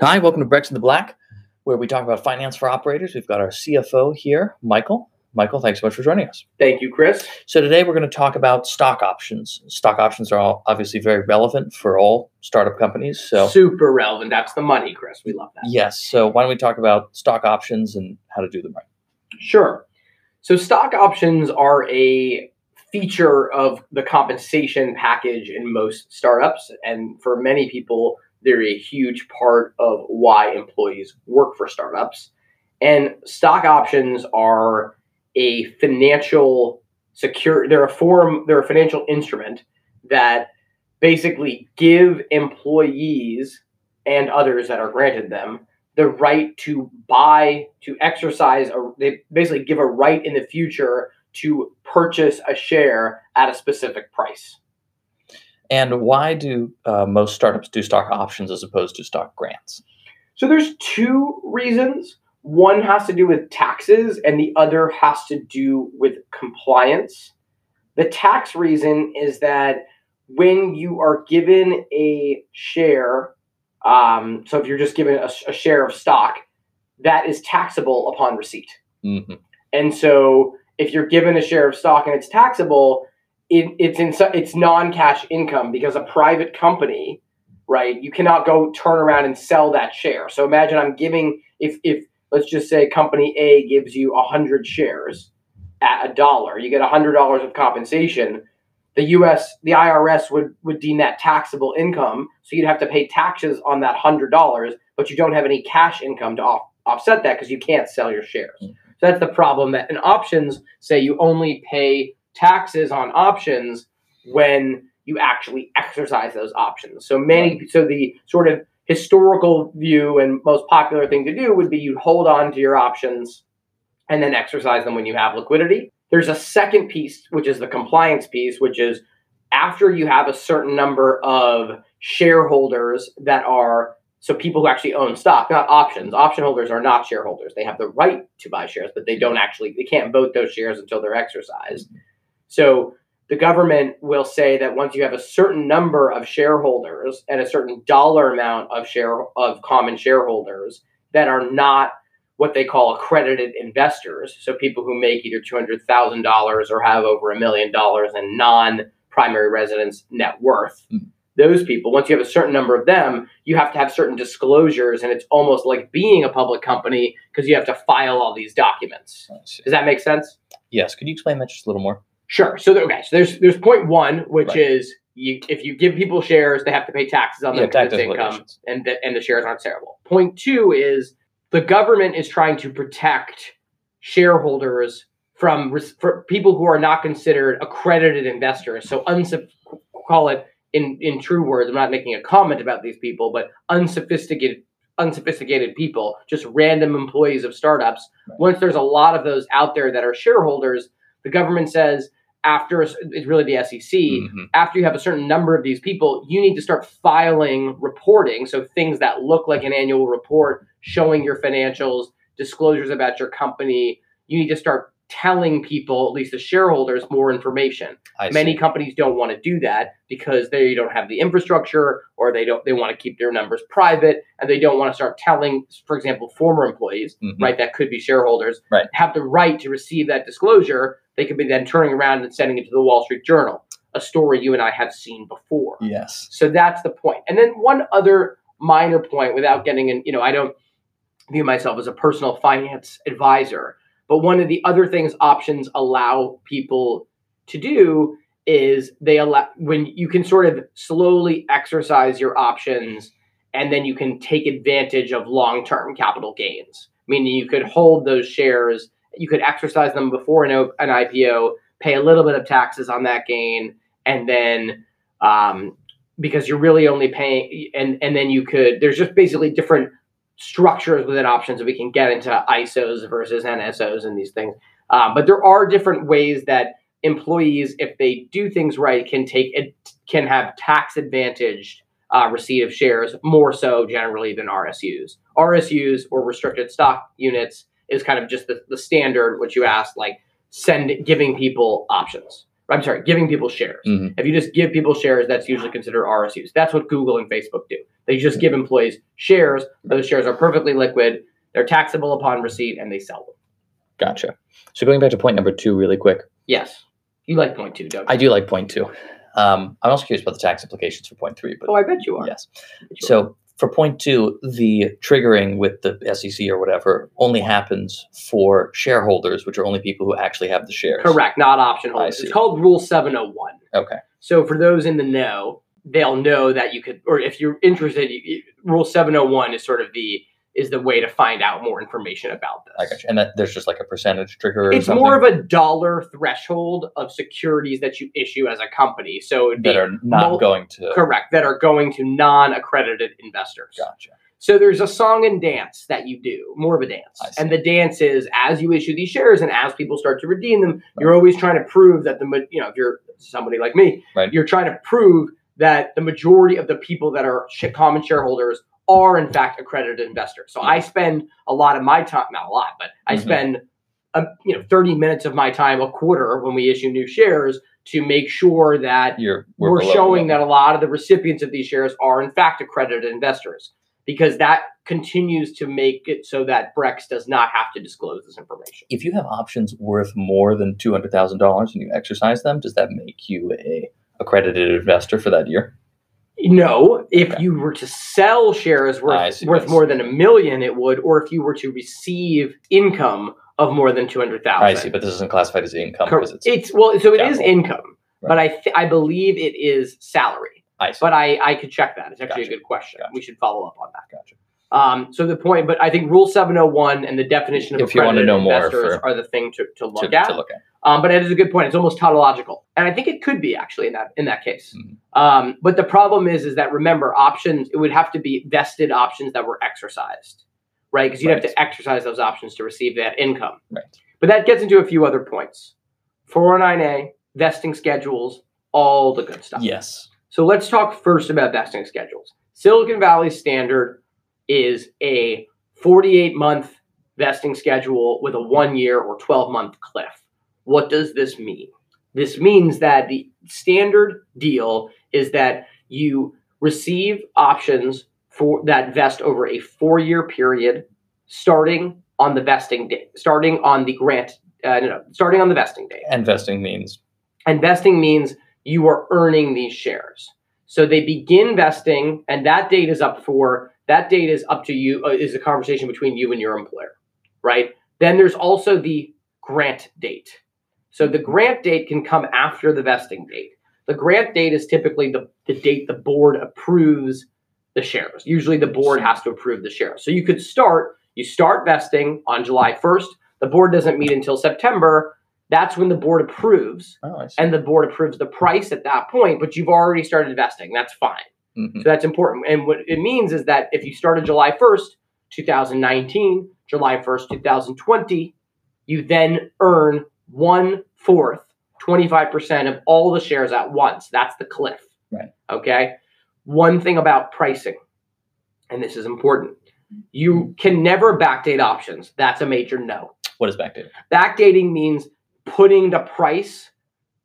Hi, welcome to Brex in the Black, where we talk about finance for operators. We've got our CFO here, Michael. Michael, thanks so much for joining us. Thank you, Chris. So today we're going to talk about stock options. Stock options are all obviously very relevant for all startup companies. So Super relevant. That's the money, Chris. We love that. yes, so why don't we talk about stock options and how to do them right? Sure. So stock options are a feature of the compensation package in most startups. And for many people, they're a huge part of why employees work for startups. And stock options are a financial secure they're a form they're a financial instrument that basically give employees and others that are granted them the right to buy to exercise a, they basically give a right in the future to purchase a share at a specific price And why do uh, most startups do stock options as opposed to stock grants? so there's two reasons. One has to do with taxes and the other has to do with compliance. The tax reason is that when you are given a share um, so if you're just given a, a share of stock that is taxable upon receipt. Hmm And so if you're given a share of stock and it's taxable, it, it's in it's non-cash income because a private company, right? You cannot go turn around and sell that share. So imagine I'm giving if if let's just say company A gives you a hundred shares at a dollar, you get a hundred dollars of compensation. The U.S. the IRS would would deem that taxable income, so you'd have to pay taxes on that hundred dollars, but you don't have any cash income to off, offset that because you can't sell your shares. Mm. So that's the problem that in options say you only pay taxes on options when you actually exercise those options. So many so the sort of historical view and most popular thing to do would be you'd hold on to your options and then exercise them when you have liquidity. There's a second piece which is the compliance piece which is after you have a certain number of shareholders that are so people who actually own stock, not options. Option holders are not shareholders. They have the right to buy shares, but they don't actually they can't vote those shares until they're exercised. So the government will say that once you have a certain number of shareholders and a certain dollar amount of share of common shareholders that are not what they call accredited investors, so people who make either two hundred thousand dollars or have over a million dollars in non-primary residence net worth, Mhm. those people, once you have a certain number of them, you have to have certain disclosures, and it's almost like being a public company because you have to file all these documents. Does that make sense? Yes, could you explain that just a little more? Sure. So okay, so there's there's point one, which Right. is you if you give people shares, they have to pay taxes on Yeah, tax income, and the, and the shares aren't sellable. Point two is the government is trying to protect shareholders from for people who are not considered accredited investors. So unsub call it in in true words. I'm not making a comment about these people, but unsophisticated unsophisticated people, just random employees of startups. Right. Once there's a lot of those out there that are shareholders, the government says after a it's really the SEC Mhm. after you have a certain number of these people, you need to start filing reporting. So things that look like an annual report showing your financials, disclosures about your company. You need to start telling people, at least the shareholders, more information. I Many see. companies don't want to do that because they don't have the infrastructure or they don't they want to keep their numbers private and they don't want to start telling, for example, former employees, Mhm. right, that could be shareholders, Right. have the right to receive that disclosure. They could be then turning around and sending it to the Wall Street Journal, a story you and I have seen before. Yes. So that's the point. And then one other minor point without getting in, you know, I don't view myself as a personal finance advisor, but one of the other things options allow people to do is they allow when you can sort of slowly exercise your options and then you can take advantage of long-term capital gains meaning you could hold those shares you could exercise them before an, an ipo pay a little bit of taxes on that gain and then um, because you're really only paying and and then you could there's just basically different structures within options that we can get into isos versus nsos and these things. Um, but there are different ways that employees if they do things right can take it can have tax advantaged uh, receipt of shares more so generally than rsus rsus or restricted stock units is kind of just the, the standard which you asked like send giving people options I'm sorry, giving people shares. Mhm. If you just give people shares, that's usually considered RSUs. That's what Google and Facebook do. They just give employees shares. Those shares are perfectly liquid. They're taxable upon receipt, and they sell them. Gotcha. So going back to point number two, really quick. Yes, you like point two, don't you? I do like point two. Um, I'm also curious about the tax implications for point three, but oh, I bet you are. yes. You are. For point two, the triggering with the SEC or whatever only happens for shareholders, which are only people who actually have the shares. correct, not option holders. It's called Rule 701. Okay. So for those in the know, they'll know that you could, or if you're interested, you- Rule 701 is sort of the is the way to find out more information about this. I got you. And that there's just like a percentage trigger. Or It's something more of a dollar threshold of securities that you issue as a company. So it'd be that are not mul- going to. correct that are going to non-accredited investors. Gotcha. So there's a song and dance that you do, more of a dance. And the dance is as you issue these shares and as people start to redeem them, you're always trying to prove that the you know if you're somebody like me, Right. you're trying to prove that the majority of the people that are common shareholders are in fact accredited investors. So I spend a lot of my time, not a lot, but I Mhm. spend a, you know 30 minutes of my time a quarter when we issue new shares to make sure that You're we're, below showing that a lot of the recipients of these shares are in fact accredited investors because that continues to make it so that Brex does not have to disclose this information. If you have options worth more than two hundred thousand dollars and you exercise them, does that make you a accredited investor for that year? No, if Okay. you were to sell shares worth worth more than a million, it would, or if you were to receive income of more than two hundred thousand. I see, but this isn't classified as income because it's. it's well, so it is income, but I th- I believe it is salary. I see. But I I could check that. It's actually Gotcha. a good question. Gotcha. We should follow up on that. Gotcha. Um, so the point, but I think Rule 701 and the definition of If you wanna accredited know more investors for- are the thing to, to look to, at. to look at. Um, but it is a good point. It's almost tautological, and I think it could be actually in that in that case. Mhm. Um, but the problem is, is that remember options. It would have to be vested options that were exercised, right? Because you'd have to exercise those options to receive that income. Right. But that gets into a few other points. 409A vesting schedules, all the good stuff. Yes. So let's talk first about vesting schedules. Silicon Valley Standard is a 48 month vesting schedule with a one year or 12 month cliff. What does this mean? This means that the standard deal is that you receive options for that vest over a four year period starting on the vesting date, starting on the grant, uh, no, starting on the vesting date. Investing means And vesting means you are earning these shares. So they begin vesting, and that date is up for that date is up to you. Uh, is a conversation between you and your employer, right? Then there's also the grant date. So the grant date can come after the vesting date. The grant date is typically the, the date the board approves the shares. Usually the board has to approve the shares. So you could start, you start vesting on July 1st. The board doesn't meet until September. That's when the board approves oh, and the board approves the price at that point, but you've already started vesting. That's fine. Mhm. So that's important. And what it means is that if you started July 1st, 2019, July 1st, 2020, you then earn one fourth, 25% of all the shares at once. That's the cliff. Right. Okay. One thing about pricing, and this is important you can never backdate options. That's a major no. What is backdating? Backdating means putting the price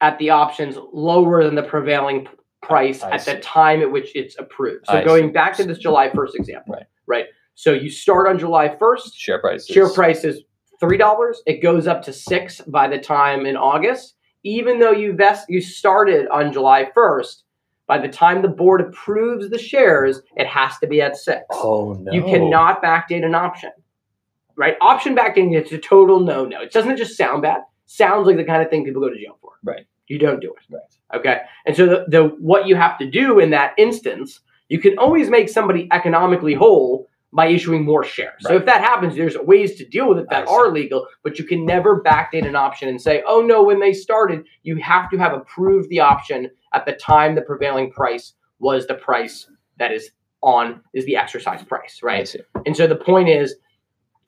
at the options lower than the prevailing price I at the time at which it's approved. So I going see. back to this July 1st example, Right. right? So you start on July 1st, Share price. share price is $3, it goes up to 6 by the time in August. Even though you vest you started on July 1st, by the time the board approves the shares, it has to be at 6. Oh no. You cannot backdate an option, right? Option backdating is a total no no. It doesn't just sound bad. Sounds like the kind of thing people go to jail for. Right. You don't do it. Right. Okay. And so the, the what you have to do in that instance, you can always make somebody economically whole by issuing more shares. So if that happens, there's ways to deal with it that are legal, but you can never backdate an option and say, oh no, when they started, you have to have approved the option at the time the prevailing price was the price that is on is the exercise price, right? And so the point is,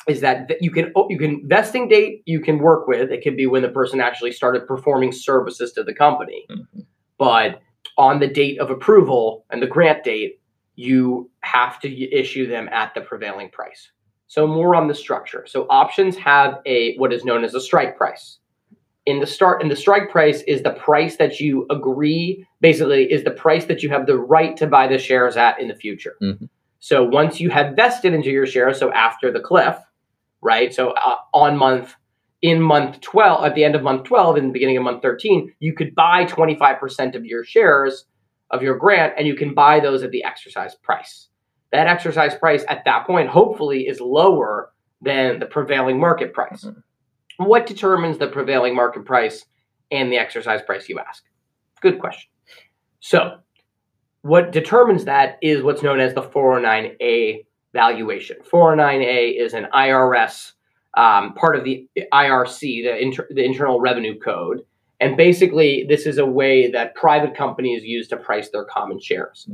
is that you can you can vesting date you can work with. It could be when the person actually started performing services to the company, Mhm. but on the date of approval and the grant date, you have to issue them at the prevailing price. So more on the structure. So options have a what is known as a strike price. in the start and the strike price is the price that you agree basically is the price that you have the right to buy the shares at in the future Mhm. so once you have vested into your shares so after the cliff right so uh, on month in month 12 at the end of month 12 in the beginning of month 13 you could buy 25% of your shares of your grant and you can buy those at the exercise price that exercise price at that point hopefully is lower than the prevailing market price Mhm. what determines the prevailing market price and the exercise price, you ask? Good question. So, what determines that is what's known as the 409A valuation. 409A is an IRS um, part of the IRC, the, inter- the Internal Revenue Code. And basically, this is a way that private companies use to price their common shares.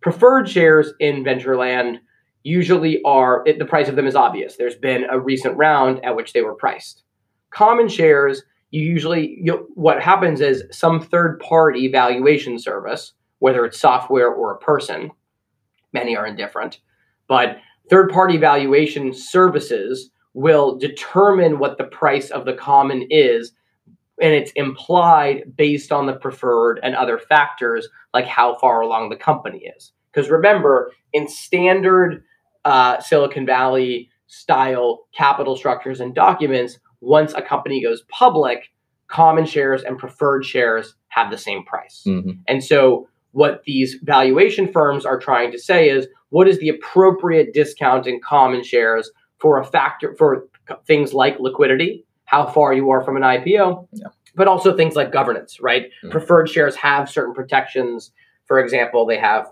Preferred shares in Ventureland usually are the price of them is obvious. There's been a recent round at which they were priced. Common shares, you usually you, what happens is some third party valuation service, whether it's software or a person, many are indifferent, but third party valuation services will determine what the price of the common is and it's implied based on the preferred and other factors like how far along the company is. Because remember in standard uh, silicon valley style capital structures and documents once a company goes public common shares and preferred shares have the same price. Mhm. and so what these valuation firms are trying to say is what is the appropriate discount in common shares for a factor for things like liquidity, how far you are from an IPO, Yeah. but also things like governance, right? Mhm. Preferred shares have certain protections. For example, they have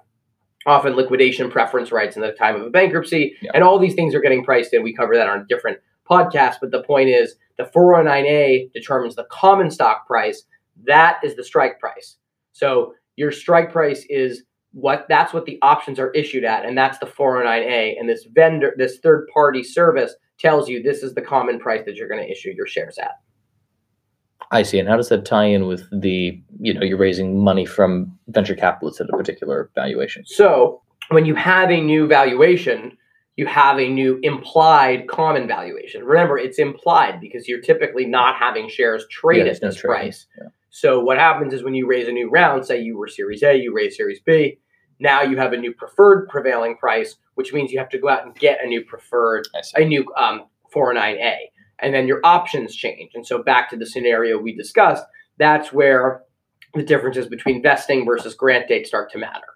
often liquidation preference rights in the time of a bankruptcy, Yeah. and all these things are getting priced in. We cover that on a different podcast, but the point is the 409A determines the common stock price. That is the strike price. So your strike price is what that's what the options are issued at, and that's the 409A. And this vendor, this third party service tells you this is the common price that you're going to issue your shares at. I see. And how does that tie in with the, you know, you're raising money from venture capitalists at a particular valuation? So when you have a new valuation, you have a new implied common valuation. Remember, it's implied because you're typically not having shares trade there's at this trading. price. Yeah. So what happens is when you raise a new round, say you were Series A, you raise Series B, now you have a new preferred prevailing price, which means you have to go out and get a new preferred, a new um, 409A, and then your options change. And so back to the scenario we discussed, that's where the differences between vesting versus grant date start to matter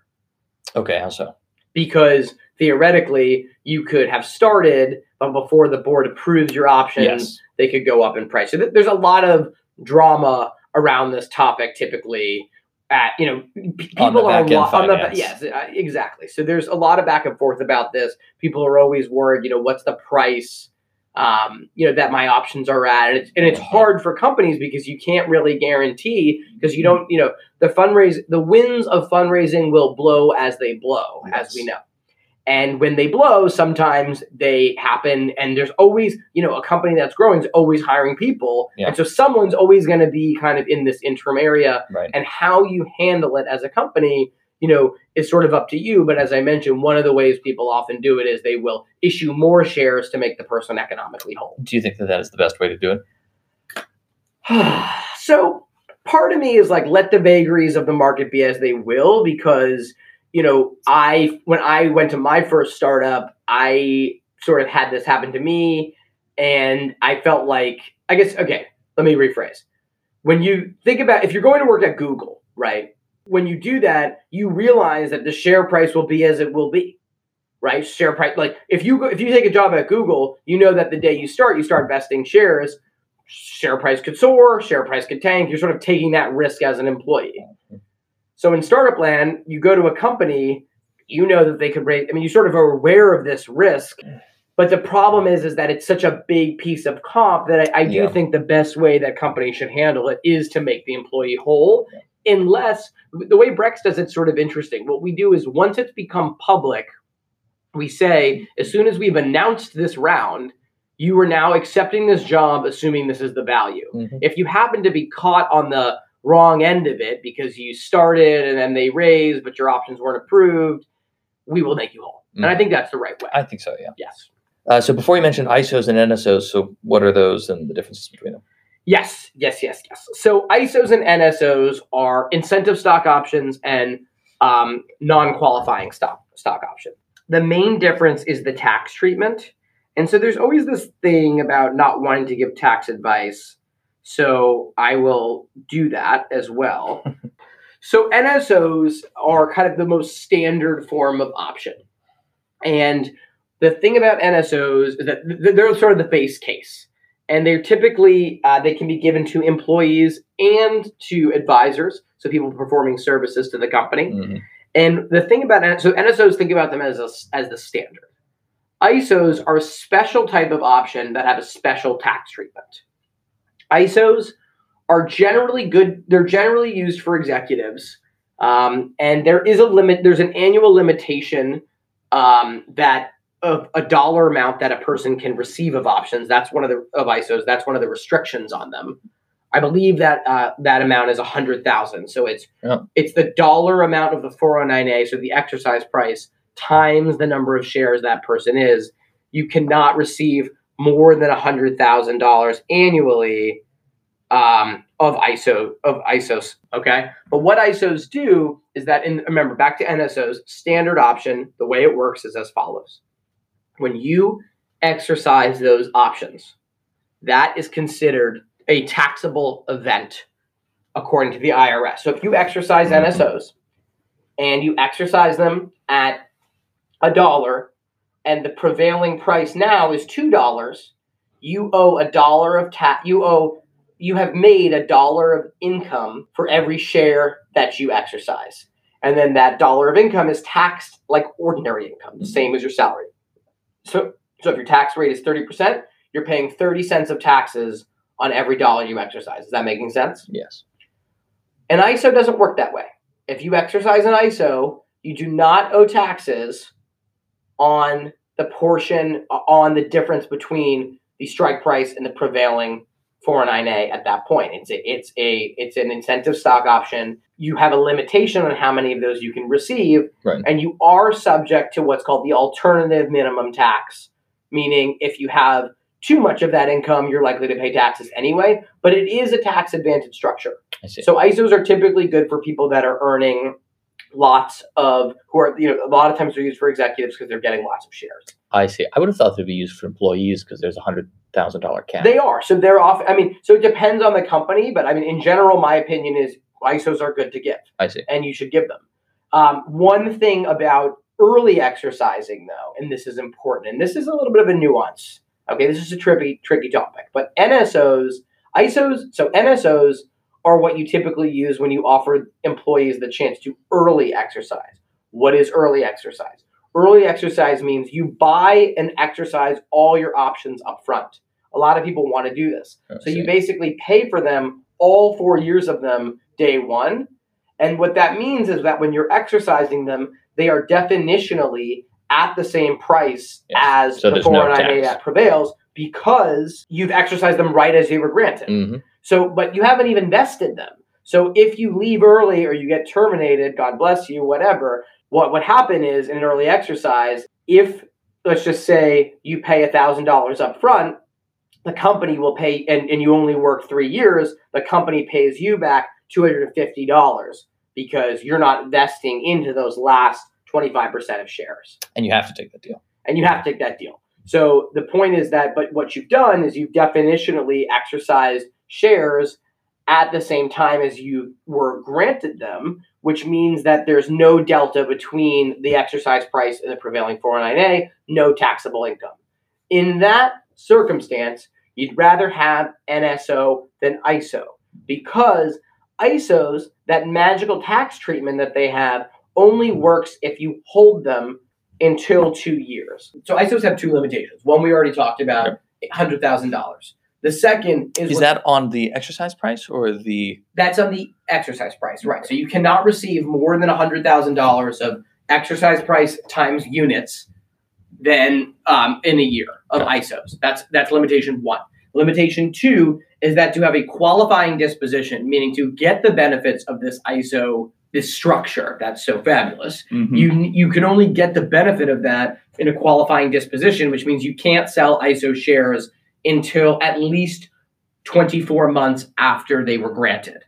Okay, how so? because theoretically you could have started, but before the board approves your options, Yes. they could go up in price. So th- there's a lot of drama around this topic typically. At you know, p- On people are a lot on the yes, uh, exactly. So there's a lot of back and forth about this. People are always worried. You know, what's the price? Um, you know that my options are at, and it's, and it's Mhm. hard for companies because you can't really guarantee because you don't. You know, the fundraise, the winds of fundraising will blow as they blow, as we know. And when they blow, sometimes they happen, and there's always, you know, a company that's growing is always hiring people, Yeah. and so someone's always going to be kind of in this interim area. Right. And how you handle it as a company, you know, is sort of up to you. But as I mentioned, one of the ways people often do it is they will issue more shares to make the person economically whole. Do you think that that is the best way to do it? so part of me is like let the vagaries of the market be as they will because you know i when i went to my first startup i sort of had this happen to me and i felt like i guess okay let me rephrase when you think about if you're going to work at google right when you do that you realize that the share price will be as it will be right share price like if you go if you take a job at google you know that the day you start you start vesting shares share price could soar, share price could tank. You're sort of taking that risk as an employee. So in startup land, you go to a company, you know that they could raise. I mean, you sort of are aware of this risk, but the problem is, is that it's such a big piece of comp that I, I do Yeah. think the best way that companies should handle it is to make the employee whole. Unless the way Brex does it's sort of interesting. What we do is once it's become public, we say as soon as we've announced this round, you are now accepting this job, assuming this is the value. Mhm. If you happen to be caught on the wrong end of it because you started and then they raised, but your options weren't approved, we will make you whole. And I Mhm. think that's the right way. I think so, yeah. yes. Uh, so before you mentioned ISOs and NSOs, so what are those and the differences between them? Yes, yes, yes, yes. So ISOs and NSOs are incentive stock options and um, non-qualifying stock stock option. The main difference is the tax treatment. And so there's always this thing about not wanting to give tax advice. So I will do that as well. so NSOs are kind of the most standard form of option. And the thing about NSOs is that they're sort of the base case. And they're typically, uh, they can be given to employees and to advisors, so people performing services to the company. Mm-hmm. And the thing about so NSOs think about them as a, as the standard. ISOs are a special type of option that have a special tax treatment. ISOs are generally good. They're generally used for executives, um, and there is a limit. There's an annual limitation um, that of a dollar amount that a person can receive of options. That's one of the of ISOs. That's one of the restrictions on them. I believe that uh, that amount is a hundred thousand. So it's yeah. it's the dollar amount of the 409a, so the exercise price times the number of shares that person is. You cannot receive more than a hundred thousand dollars annually um, of ISO of ISOs. Okay, but what ISOs do is that in remember back to NSOs standard option. The way it works is as follows: when you exercise those options, that is considered a taxable event according to the IRS. So if you exercise NSOs and you exercise them at a dollar and the prevailing price now is $2, you owe a dollar of tax you owe you have made a dollar of income for every share that you exercise. And then that dollar of income is taxed like ordinary income, the same as your salary. So so if your tax rate is 30%, you're paying 30 cents of taxes on every dollar you exercise. Is that making sense? Yes. An ISO doesn't work that way. If you exercise an ISO, you do not owe taxes on the portion on the difference between the strike price and the prevailing 409A at that point. It's a, it's a it's an incentive stock option. You have a limitation on how many of those you can receive, right. and you are subject to what's called the alternative minimum tax, meaning if you have too much of that income, you're likely to pay taxes anyway. But it is a tax advantage structure. So ISOs are typically good for people that are earning lots of who are you know a lot of times they're used for executives because they're getting lots of shares. I see. I would have thought they'd be used for employees because there's a hundred thousand dollar cap. They are. So they're off. I mean, so it depends on the company, but I mean, in general, my opinion is ISOs are good to give. I see. And you should give them. Um, one thing about early exercising, though, and this is important, and this is a little bit of a nuance. Okay, this is a tricky, tricky topic. But NSOs, ISOs, so NSOs are what you typically use when you offer employees the chance to early exercise. What is early exercise? Early exercise means you buy and exercise all your options up front. A lot of people want to do this. so you basically pay for them all four years of them day one. And what that means is that when you're exercising them, they are definitionally at the same price yes. as so the 409A no that prevails because you've exercised them right as they were granted. Mm-hmm. So, but you haven't even vested them. So if you leave early or you get terminated, God bless you, whatever, what would happen is in an early exercise, if let's just say you pay $1,000 up front, the company will pay, and, and you only work three years, the company pays you back $250 because you're not vesting into those last 25% of shares. And you have to take that deal. And you have to take that deal. So the point is that, but what you've done is you've definitionally exercised shares at the same time as you were granted them, which means that there's no delta between the exercise price and the prevailing 409A, no taxable income. In that circumstance, you'd rather have NSO than ISO because ISOs, that magical tax treatment that they have, only works if you hold them until two years. So ISOs have two limitations. One we already talked about, hundred thousand dollars. The second is is that on the exercise price or the? That's on the exercise price, right? So you cannot receive more than hundred thousand dollars of exercise price times units than um, in a year of okay. ISOs. That's that's limitation one. Limitation two is that to have a qualifying disposition, meaning to get the benefits of this ISO this structure that's so fabulous. Mm-hmm. You you can only get the benefit of that in a qualifying disposition, which means you can't sell ISO shares until at least 24 months after they were granted.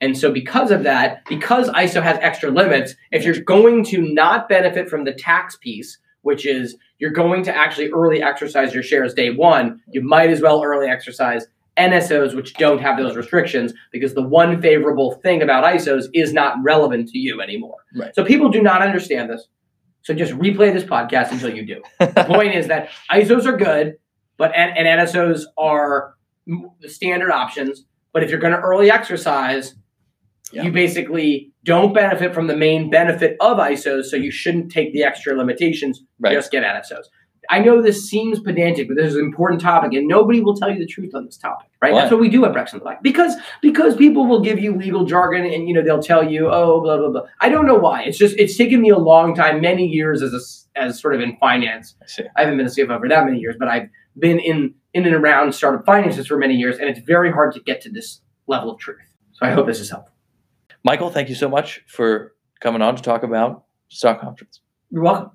And so, because of that, because ISO has extra limits, if you're going to not benefit from the tax piece, which is you're going to actually early exercise your shares day one, you might as well early exercise NSOs, which don't have those restrictions, because the one favorable thing about ISOs is not relevant to you anymore. Right. So, people do not understand this. So, just replay this podcast until you do. the point is that ISOs are good, but and, and NSOs are the standard options. But if you're going to early exercise, Yeah. you basically don't benefit from the main benefit of ISOs, so you shouldn't take the extra limitations. Right. Just get NSOs. I know this seems pedantic, but this is an important topic, and nobody will tell you the truth on this topic, right? Why? That's what we do at Brex in the Black because because people will give you legal jargon, and you know they'll tell you, oh, blah blah blah. I don't know why. It's just it's taken me a long time, many years as a as sort of in finance. I. I haven't been a CFO for that many years, but I've been in in and around startup finances for many years, and it's very hard to get to this level of truth. So I hope this is helpful. Michael, thank you so much for coming on to talk about stock options. You're welcome.